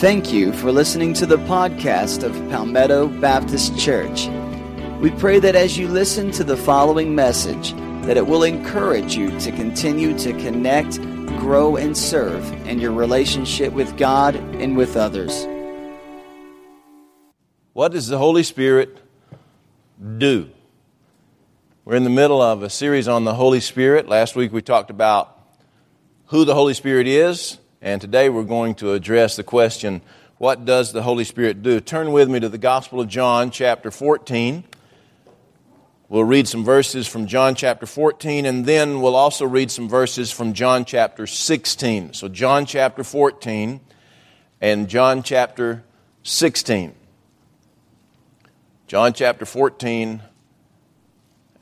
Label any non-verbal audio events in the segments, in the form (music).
Thank you for listening to the podcast of Palmetto Baptist Church. We pray that as you listen to the following message, that it will encourage you to continue to connect, grow, and serve in your relationship with God and with others. What does the Holy Spirit do? We're in the middle of a series on the Holy Spirit. Last week we talked about who the Holy Spirit is, and today we're going to address the question what does the Holy Spirit do? Turn with me to the Gospel of John, chapter 14. We'll read some verses from John chapter 14, and then we'll also read some verses from John chapter 16. So, John chapter 14 and John chapter 16. John chapter 14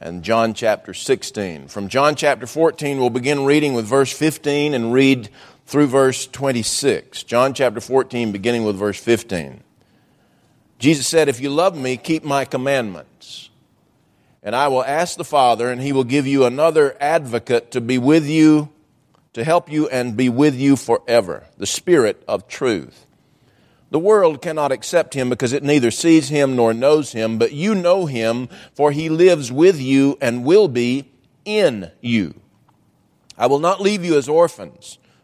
and John chapter 16. From John chapter 14, we'll begin reading with verse 15 and read through verse 26. John chapter 14, beginning with verse 15. Jesus said, If you love me, keep my commandments. And I will ask the Father, and he will give you another advocate to be with you, to help you and be with you forever, the Spirit of truth. The world cannot accept him because it neither sees him nor knows him, but you know him, for he lives with you and will be in you. I will not leave you as orphans.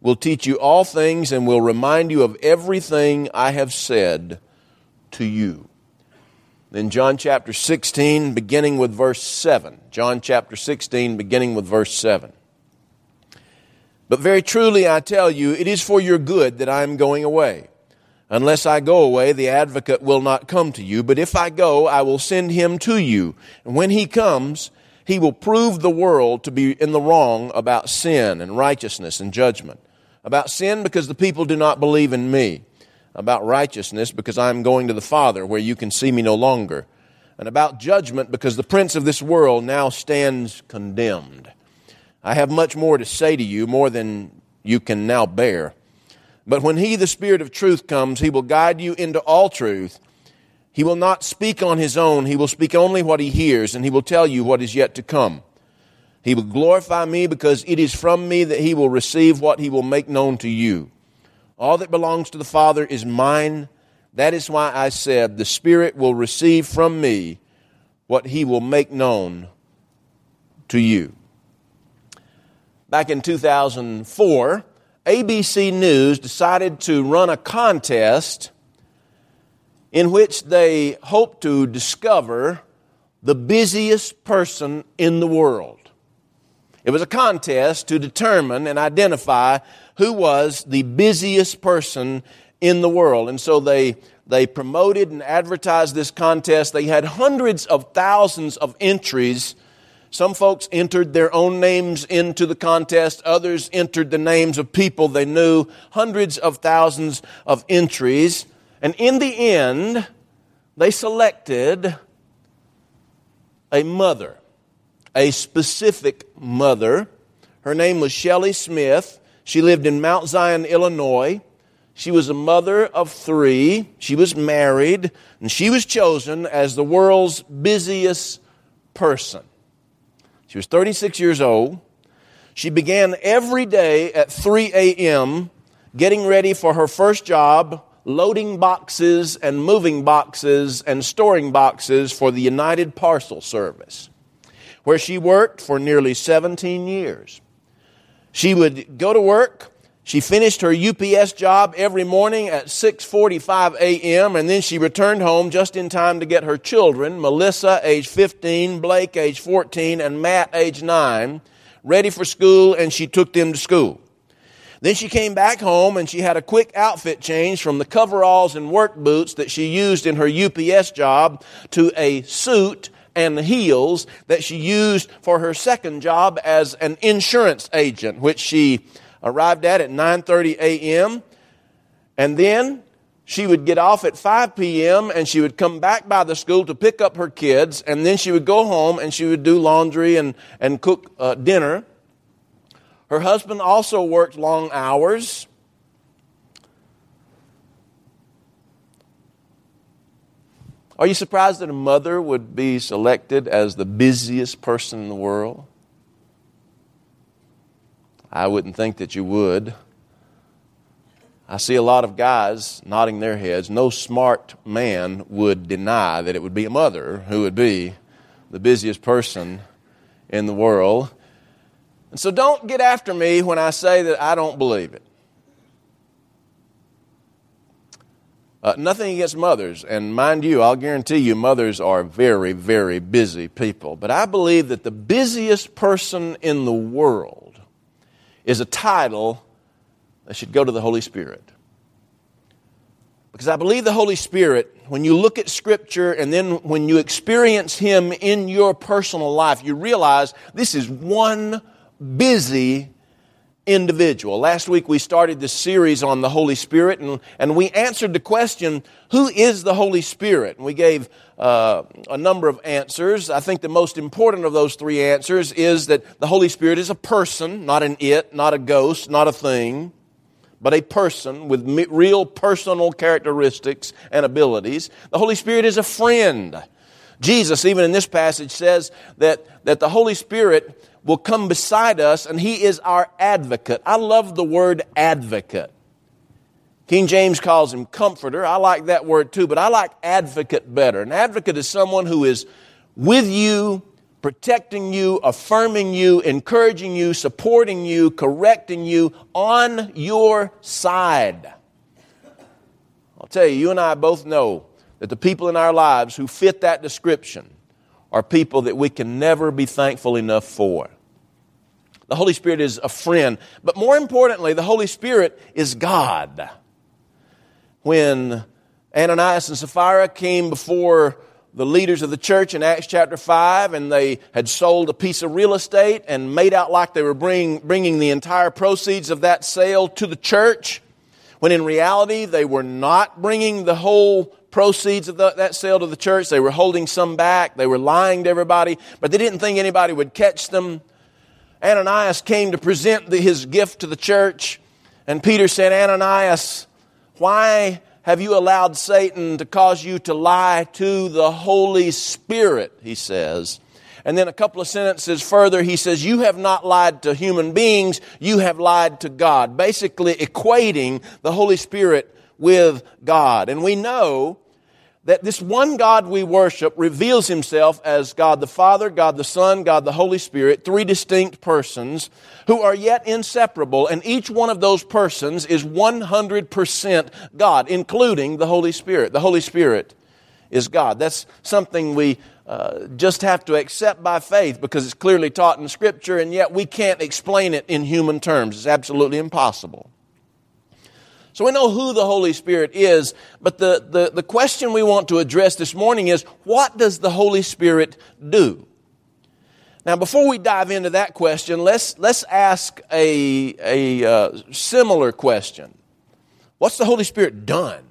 will teach you all things and will remind you of everything I have said to you. Then John chapter 16, beginning with verse 7. John chapter 16, beginning with verse 7. But very truly I tell you, it is for your good that I am going away. Unless I go away, the advocate will not come to you, but if I go, I will send him to you. And when he comes, he will prove the world to be in the wrong about sin and righteousness and judgment. About sin, because the people do not believe in me. About righteousness, because I am going to the Father, where you can see me no longer. And about judgment, because the prince of this world now stands condemned. I have much more to say to you, more than you can now bear. But when He, the Spirit of truth, comes, He will guide you into all truth. He will not speak on His own. He will speak only what He hears, and He will tell you what is yet to come. He will glorify me because it is from me that He will receive what He will make known to you. All that belongs to the Father is mine. That is why I said, The Spirit will receive from me what He will make known to you back in 2004, ABC News decided to run a contest in which they hoped to discover the busiest person in the world. It was a contest to determine and identify who was the busiest person in the world. And so they, they promoted and advertised this contest. They had hundreds of thousands of entries some folks entered their own names into the contest, others entered the names of people they knew, hundreds of thousands of entries. And in the end, they selected a mother, a specific mother. Her name was Shelley Smith. She lived in Mount Zion, Illinois. She was a mother of three. She was married, and she was chosen as the world's busiest person. She was 36 years old. She began every day at 3 a.m. getting ready for her first job, loading boxes and moving boxes and storing boxes for the United Parcel Service, where she worked for nearly 17 years. She would go to work, She finished her UPS job every morning at 6:45 a.m. and then she returned home just in time to get her children, Melissa age 15, Blake age 14 and Matt age 9, ready for school and she took them to school. Then she came back home and she had a quick outfit change from the coveralls and work boots that she used in her UPS job to a suit and heels that she used for her second job as an insurance agent, which she arrived at at 9:30 a.m. and then she would get off at 5 p.m. and she would come back by the school to pick up her kids and then she would go home and she would do laundry and, and cook uh, dinner. Her husband also worked long hours. Are you surprised that a mother would be selected as the busiest person in the world? I wouldn't think that you would. I see a lot of guys nodding their heads. No smart man would deny that it would be a mother who would be the busiest person in the world. And so don't get after me when I say that I don't believe it. Uh, nothing against mothers, and mind you, I'll guarantee you, mothers are very, very busy people. But I believe that the busiest person in the world is a title that should go to the Holy Spirit. Because I believe the Holy Spirit, when you look at Scripture and then when you experience Him in your personal life, you realize this is one busy individual. Last week we started this series on the Holy Spirit and, and we answered the question, who is the Holy Spirit? And we gave uh, a number of answers. I think the most important of those three answers is that the Holy Spirit is a person, not an it, not a ghost, not a thing, but a person with real personal characteristics and abilities. The Holy Spirit is a friend. Jesus, even in this passage, says that, that the Holy Spirit will come beside us and he is our advocate. I love the word advocate. King James calls him comforter. I like that word too, but I like advocate better. An advocate is someone who is with you, protecting you, affirming you, encouraging you, supporting you, correcting you on your side. I'll tell you, you and I both know that the people in our lives who fit that description are people that we can never be thankful enough for. The Holy Spirit is a friend. But more importantly, the Holy Spirit is God. When Ananias and Sapphira came before the leaders of the church in Acts chapter 5, and they had sold a piece of real estate and made out like they were bring, bringing the entire proceeds of that sale to the church, when in reality they were not bringing the whole proceeds of the, that sale to the church. They were holding some back. They were lying to everybody, but they didn't think anybody would catch them. Ananias came to present the, his gift to the church, and Peter said, Ananias, why have you allowed Satan to cause you to lie to the Holy Spirit? He says. And then a couple of sentences further, he says, You have not lied to human beings, you have lied to God. Basically, equating the Holy Spirit with God. And we know that this one God we worship reveals himself as God the Father, God the Son, God the Holy Spirit, three distinct persons who are yet inseparable, and each one of those persons is 100% God, including the Holy Spirit. The Holy Spirit is God. That's something we uh, just have to accept by faith because it's clearly taught in Scripture, and yet we can't explain it in human terms. It's absolutely impossible. So we know who the Holy Spirit is, but the, the, the question we want to address this morning is what does the Holy Spirit do? Now, before we dive into that question, let's, let's ask a, a uh, similar question. What's the Holy Spirit done?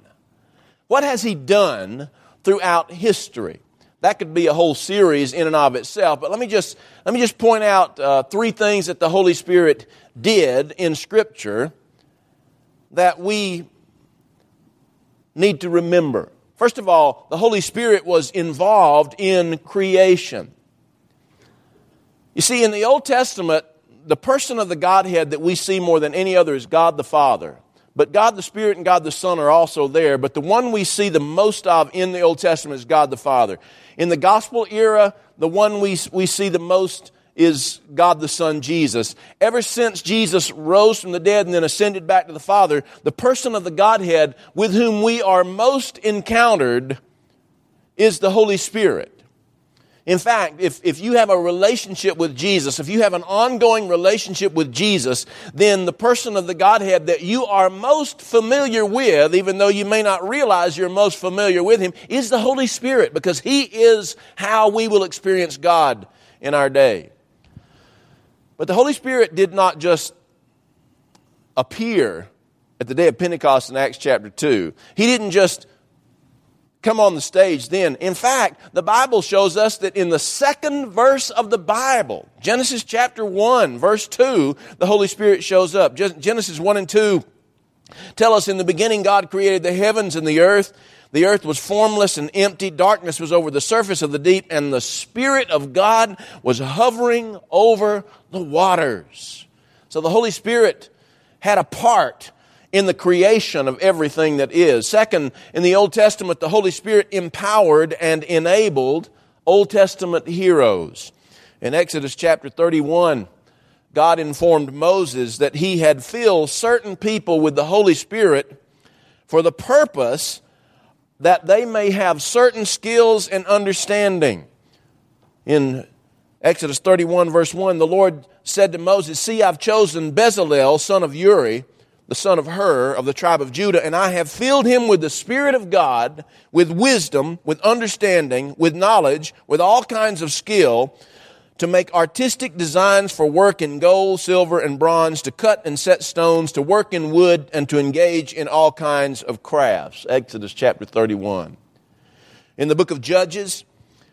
What has He done throughout history? That could be a whole series in and of itself, but let me just, let me just point out uh, three things that the Holy Spirit did in Scripture that we need to remember. First of all, the Holy Spirit was involved in creation. You see, in the Old Testament, the person of the Godhead that we see more than any other is God the Father. But God the Spirit and God the Son are also there. But the one we see the most of in the Old Testament is God the Father. In the gospel era, the one we, we see the most is God the Son Jesus. Ever since Jesus rose from the dead and then ascended back to the Father, the person of the Godhead with whom we are most encountered is the Holy Spirit. In fact, if, if you have a relationship with Jesus, if you have an ongoing relationship with Jesus, then the person of the Godhead that you are most familiar with, even though you may not realize you're most familiar with Him, is the Holy Spirit because He is how we will experience God in our day. But the Holy Spirit did not just appear at the day of Pentecost in Acts chapter 2. He didn't just come on the stage then. In fact, the Bible shows us that in the second verse of the Bible, Genesis chapter 1, verse 2, the Holy Spirit shows up. Genesis 1 and 2 tell us in the beginning God created the heavens and the earth. The earth was formless and empty. Darkness was over the surface of the deep, and the Spirit of God was hovering over the waters. So the Holy Spirit had a part in the creation of everything that is. Second, in the Old Testament, the Holy Spirit empowered and enabled Old Testament heroes. In Exodus chapter 31, God informed Moses that he had filled certain people with the Holy Spirit for the purpose that they may have certain skills and understanding. In Exodus 31, verse 1, the Lord said to Moses, See, I've chosen Bezalel, son of Uri, the son of Hur of the tribe of Judah, and I have filled him with the Spirit of God, with wisdom, with understanding, with knowledge, with all kinds of skill, to make artistic designs for work in gold, silver, and bronze, to cut and set stones, to work in wood, and to engage in all kinds of crafts. Exodus chapter 31. In the book of Judges,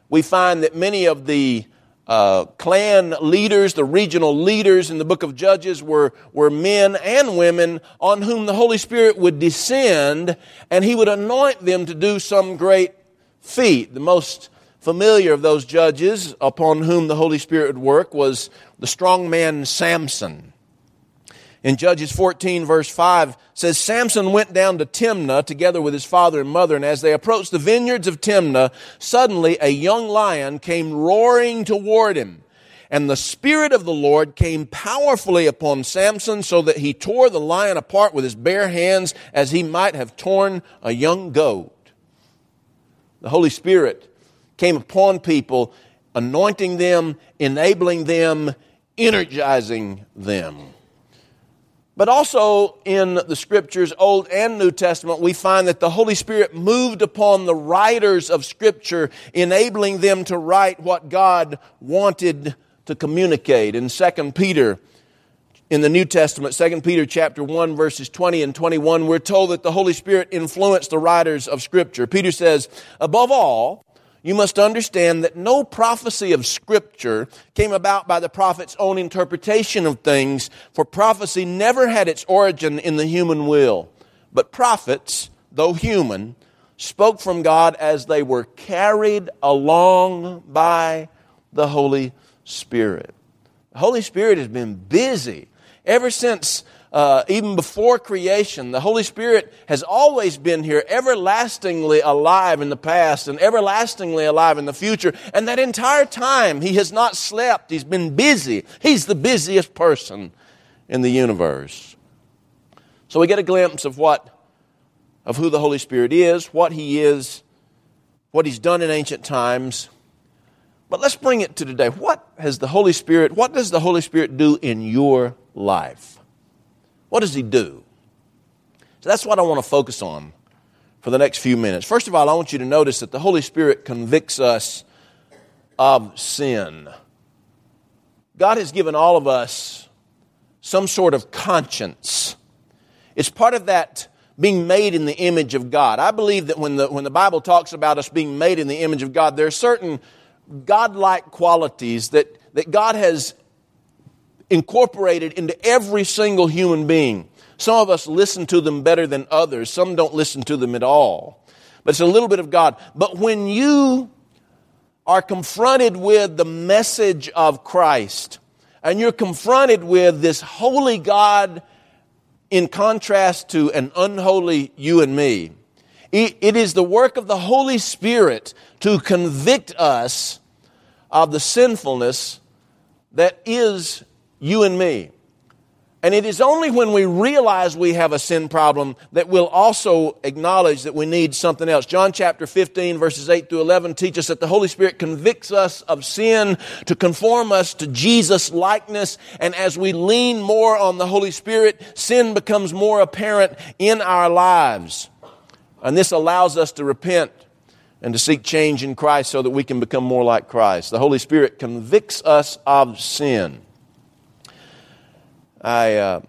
we find that many of the uh, clan leaders, the regional leaders in the book of Judges were, were men and women on whom the Holy Spirit would descend and he would anoint them to do some great feat. The most familiar of those judges upon whom the Holy Spirit would work was the strong man Samson in Judges 14 verse 5 says, Samson went down to Timnah together with his father and mother, and as they approached the vineyards of Timnah, suddenly a young lion came roaring toward him. And the Spirit of the Lord came powerfully upon Samson so that he tore the lion apart with his bare hands as he might have torn a young goat. The Holy Spirit came upon people, anointing them, enabling them, energizing them. But also in the scriptures, Old and New Testament, we find that the Holy Spirit moved upon the writers of scripture, enabling them to write what God wanted to communicate. In 2 Peter, in the New Testament, 2 Peter chapter 1 verses 20 and 21, we're told that the Holy Spirit influenced the writers of scripture. Peter says, above all, you must understand that no prophecy of Scripture came about by the prophet's own interpretation of things, for prophecy never had its origin in the human will. But prophets, though human, spoke from God as they were carried along by the Holy Spirit. The Holy Spirit has been busy ever since uh, even before creation. The Holy Spirit has always been here, everlastingly alive in the past and everlastingly alive in the future. And that entire time, He has not slept. He's been busy. He's the busiest person in the universe. So we get a glimpse of what, of who the Holy Spirit is, what He is, what He's done in ancient times. But let's bring it to today. What has the Holy Spirit, what does the Holy Spirit do in your life? What does he do? So that's what I want to focus on for the next few minutes. First of all, I want you to notice that the Holy Spirit convicts us of sin. God has given all of us some sort of conscience. It's part of that being made in the image of God. I believe that when the, when the Bible talks about us being made in the image of God, there are certain godlike qualities that, that God has incorporated into every single human being. Some of us listen to them better than others. Some don't listen to them at all. But it's a little bit of God. But when you are confronted with the message of Christ, and you're confronted with this holy God in contrast to an unholy you and me, it is the work of the Holy Spirit to convict us of the sinfulness that is you and me. And it is only when we realize we have a sin problem that we'll also acknowledge that we need something else. John chapter 15 verses 8 through 11 teach us that the Holy Spirit convicts us of sin to conform us to Jesus likeness. And as we lean more on the Holy Spirit, sin becomes more apparent in our lives. And this allows us to repent and to seek change in Christ so that we can become more like Christ. The Holy Spirit convicts us of sin. I uh,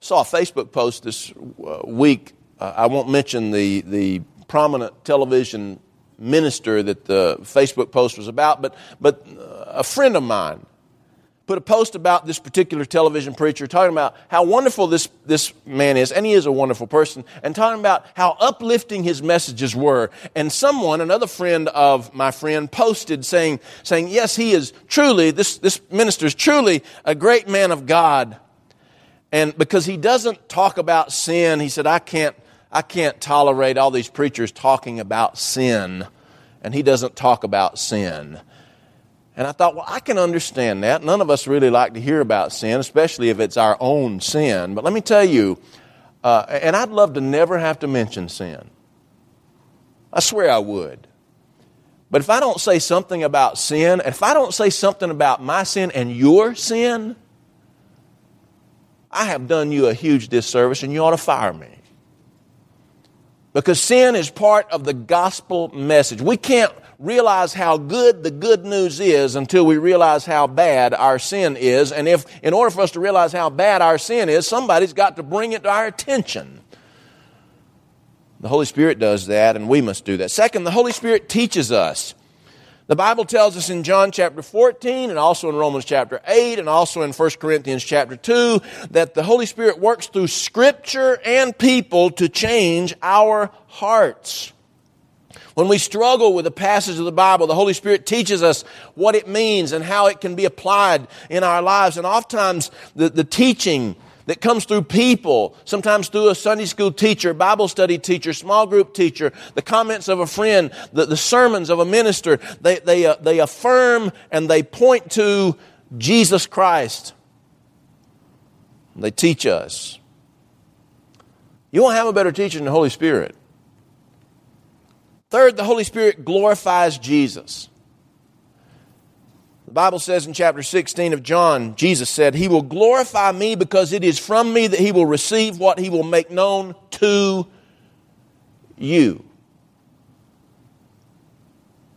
saw a Facebook post this uh, week. Uh, I won't mention the, the prominent television minister that the Facebook post was about, but, but uh, a friend of mine put a post about this particular television preacher talking about how wonderful this, this man is, and he is a wonderful person, and talking about how uplifting his messages were. And someone, another friend of my friend, posted saying, saying yes, he is truly, this, this minister is truly a great man of God. And because he doesn't talk about sin, he said, I can't, I can't tolerate all these preachers talking about sin. And he doesn't talk about sin. And I thought, well, I can understand that. None of us really like to hear about sin, especially if it's our own sin. But let me tell you, uh, and I'd love to never have to mention sin. I swear I would. But if I don't say something about sin, if I don't say something about my sin and your sin, I have done you a huge disservice and you ought to fire me. Because sin is part of the gospel message. We can't realize how good the good news is until we realize how bad our sin is. And if, in order for us to realize how bad our sin is, somebody's got to bring it to our attention. The Holy Spirit does that, and we must do that. Second, the Holy Spirit teaches us. The Bible tells us in John chapter 14 and also in Romans chapter 8 and also in 1 Corinthians chapter 2 that the Holy Spirit works through scripture and people to change our hearts. When we struggle with a passage of the Bible, the Holy Spirit teaches us what it means and how it can be applied in our lives. And oftentimes, the, the teaching that comes through people, sometimes through a Sunday school teacher, Bible study teacher, small group teacher, the comments of a friend, the, the sermons of a minister, they, they, uh, they affirm and they point to Jesus Christ. They teach us. You won't have a better teacher than the Holy Spirit. Third, the Holy Spirit glorifies Jesus. The Bible says in chapter 16 of John, Jesus said, He will glorify me because it is from me that He will receive what He will make known to you.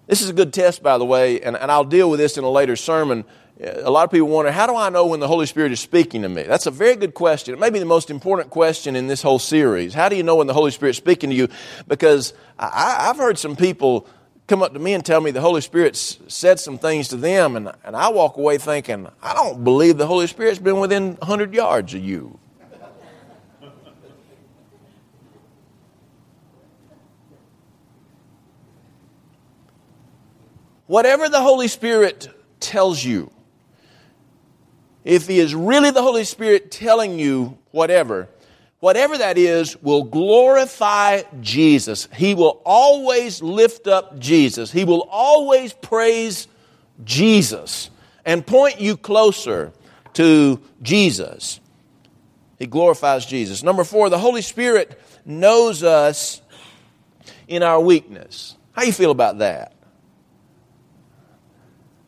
This is a good test, by the way, and, and I'll deal with this in a later sermon a lot of people wonder, how do I know when the Holy Spirit is speaking to me? That's a very good question. It may be the most important question in this whole series. How do you know when the Holy Spirit is speaking to you? Because I, have heard some people come up to me and tell me the Holy Spirit said some things to them, and, and I walk away thinking, I don't believe the Holy Spirit's been within 100 yards of you. Whatever the Holy Spirit tells you, if He is really the Holy Spirit telling you whatever, whatever that is will glorify Jesus. He will always lift up Jesus. He will always praise Jesus and point you closer to Jesus. He glorifies Jesus. Number four, the Holy Spirit knows us in our weakness. How you feel about that?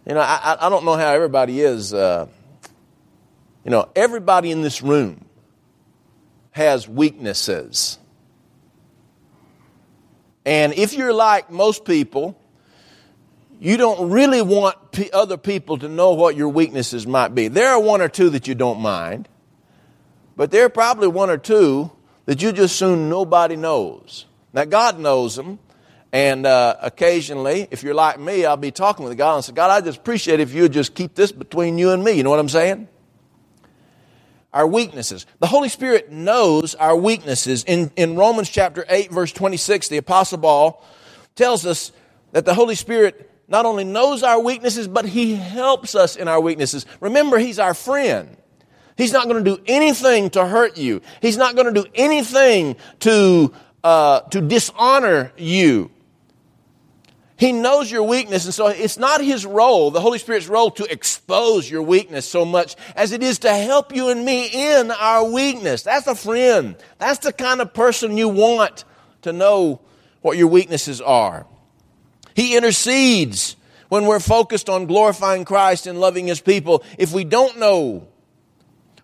You know, I, I don't know how everybody is. Uh, you know, everybody in this room has weaknesses. And if you're like most people, you don't really want other people to know what your weaknesses might be. There are one or two that you don't mind, but there are probably one or two that you just soon nobody knows. Now, God knows them, and uh, occasionally, if you're like me, I'll be talking with God and say, God, I just appreciate if you just keep this between you and me. You know what I'm saying? Our weaknesses. The Holy Spirit knows our weaknesses. In, in Romans chapter 8, verse 26, the Apostle Paul tells us that the Holy Spirit not only knows our weaknesses, but He helps us in our weaknesses. Remember, He's our friend. He's not going to do anything to hurt you. He's not going to do anything to, uh, to dishonor you. He knows your weakness, and so it's not His role, the Holy Spirit's role, to expose your weakness so much as it is to help you and me in our weakness. That's a friend. That's the kind of person you want to know what your weaknesses are. He intercedes when we're focused on glorifying Christ and loving His people. If we don't know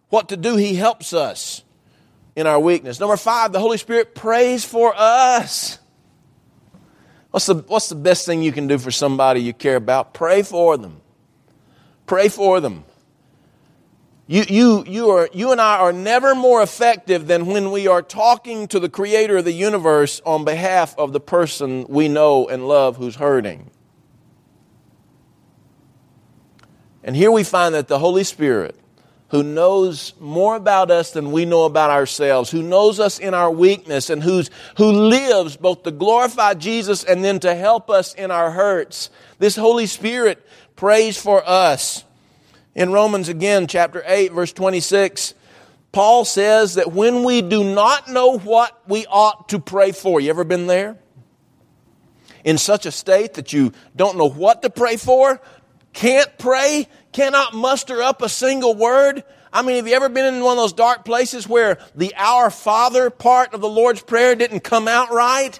what to do, He helps us in our weakness. Number five, the Holy Spirit prays for us. What's the, what's the best thing you can do for somebody you care about? Pray for them. Pray for them. You, you, you, are, you and I are never more effective than when we are talking to the creator of the universe on behalf of the person we know and love who's hurting. And here we find that the Holy Spirit who knows more about us than we know about ourselves, who knows us in our weakness, and who's, who lives both to glorify Jesus and then to help us in our hurts. This Holy Spirit prays for us. In Romans again, chapter 8, verse 26, Paul says that when we do not know what we ought to pray for, you ever been there? In such a state that you don't know what to pray for, can't pray, cannot muster up a single word. I mean, have you ever been in one of those dark places where the Our Father part of the Lord's Prayer didn't come out right?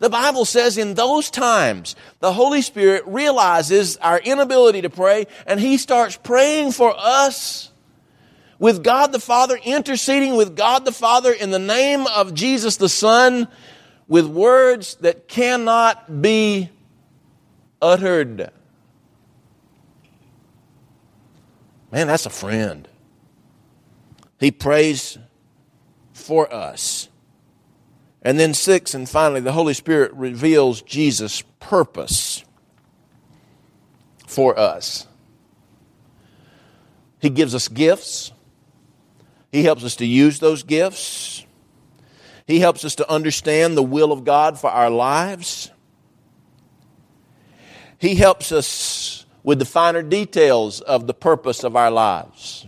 The Bible says in those times, the Holy Spirit realizes our inability to pray and He starts praying for us with God the Father, interceding with God the Father in the name of Jesus the Son with words that cannot be uttered. Man, that's a friend. He prays for us. And then, six, and finally, the Holy Spirit reveals Jesus' purpose for us. He gives us gifts, He helps us to use those gifts, He helps us to understand the will of God for our lives. He helps us with the finer details of the purpose of our lives.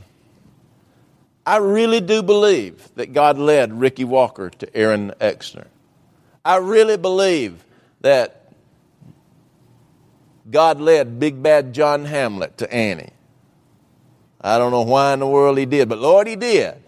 I really do believe that God led Ricky Walker to Aaron Exner. I really believe that God led Big Bad John Hamlet to Annie. I don't know why in the world he did, but Lord, he did.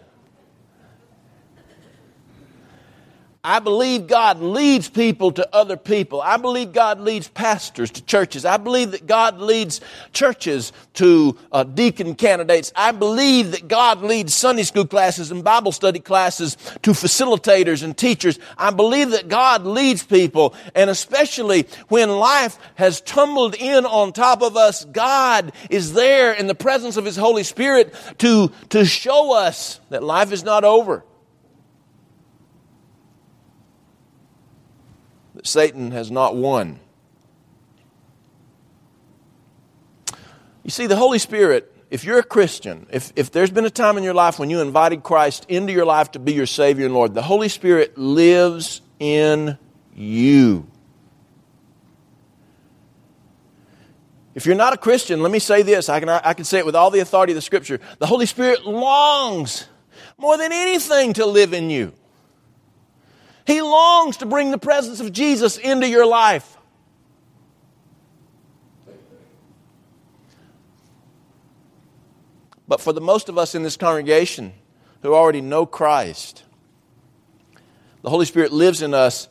I believe God leads people to other people. I believe God leads pastors to churches. I believe that God leads churches to uh, deacon candidates. I believe that God leads Sunday school classes and Bible study classes to facilitators and teachers. I believe that God leads people, and especially when life has tumbled in on top of us, God is there in the presence of His Holy Spirit to, to show us that life is not over that Satan has not won. You see, the Holy Spirit, if you're a Christian, if, if there's been a time in your life when you invited Christ into your life to be your Savior and Lord, the Holy Spirit lives in you. If you're not a Christian, let me say this. I can, I can say it with all the authority of the Scripture. The Holy Spirit longs more than anything to live in you. He longs to bring the presence of Jesus into your life. But for the most of us in this congregation who already know Christ, the Holy Spirit lives in us,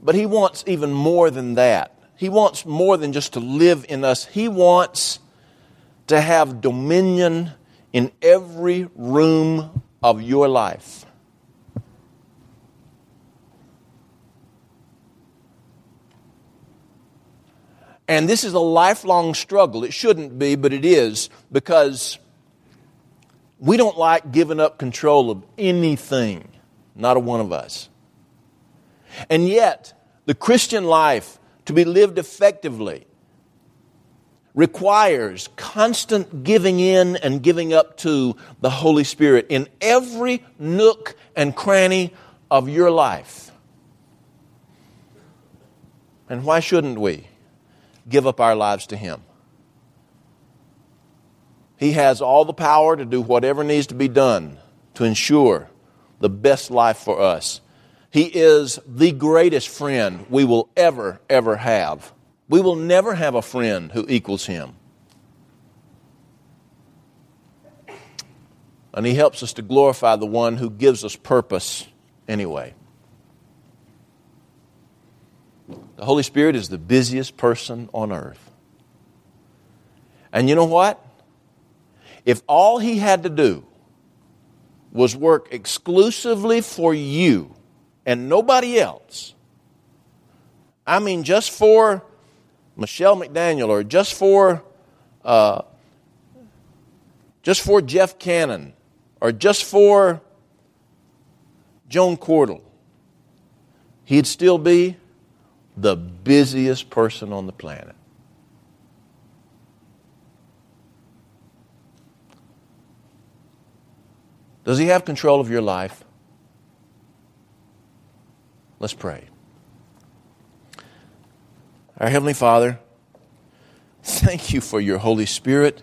but He wants even more than that. He wants more than just to live in us, He wants to have dominion in every room of your life. And this is a lifelong struggle. It shouldn't be, but it is because we don't like giving up control of anything, not a one of us. And yet, the Christian life, to be lived effectively, requires constant giving in and giving up to the Holy Spirit in every nook and cranny of your life. And why shouldn't we? Give up our lives to Him. He has all the power to do whatever needs to be done to ensure the best life for us. He is the greatest friend we will ever, ever have. We will never have a friend who equals Him. And He helps us to glorify the one who gives us purpose anyway. The Holy Spirit is the busiest person on earth. And you know what? If all He had to do was work exclusively for you and nobody else, I mean, just for Michelle McDaniel or just for uh, just for Jeff Cannon or just for Joan Cordell, he'd still be the busiest person on the planet. Does he have control of your life? Let's pray. Our Heavenly Father, thank you for your Holy Spirit.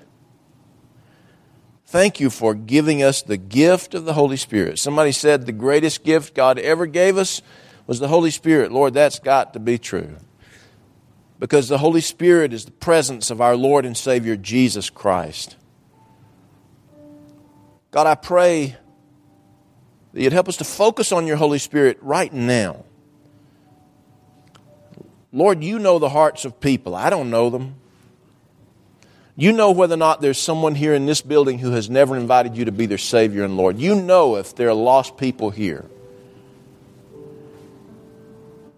Thank you for giving us the gift of the Holy Spirit. Somebody said the greatest gift God ever gave us was the Holy Spirit. Lord, that's got to be true. Because the Holy Spirit is the presence of our Lord and Savior Jesus Christ. God, I pray that you'd help us to focus on your Holy Spirit right now. Lord, you know the hearts of people. I don't know them. You know whether or not there's someone here in this building who has never invited you to be their Savior and Lord. You know if there are lost people here.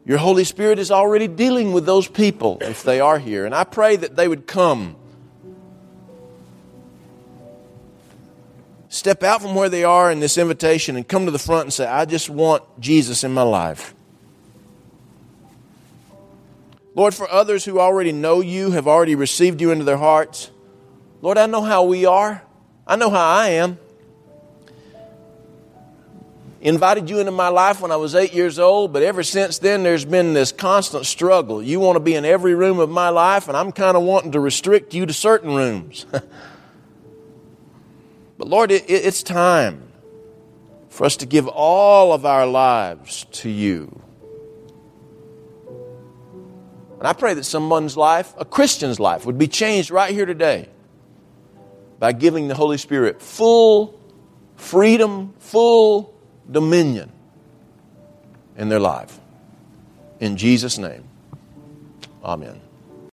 Your Holy Spirit is already dealing with those people if they are here. And I pray that they would come step out from where they are in this invitation and come to the front and say, I just want Jesus in my life. Lord, for others who already know you, have already received you into their hearts, Lord, I know how we are. I know how I am. Invited you into my life when I was eight years old, but ever since then, there's been this constant struggle. You want to be in every room of my life, and I'm kind of wanting to restrict you to certain rooms. (laughs) But Lord, it, it's time for us to give all of our lives to you. And I pray that someone's life, a Christian's life, would be changed right here today by giving the Holy Spirit full freedom, full dominion in their life. In Jesus' name, amen.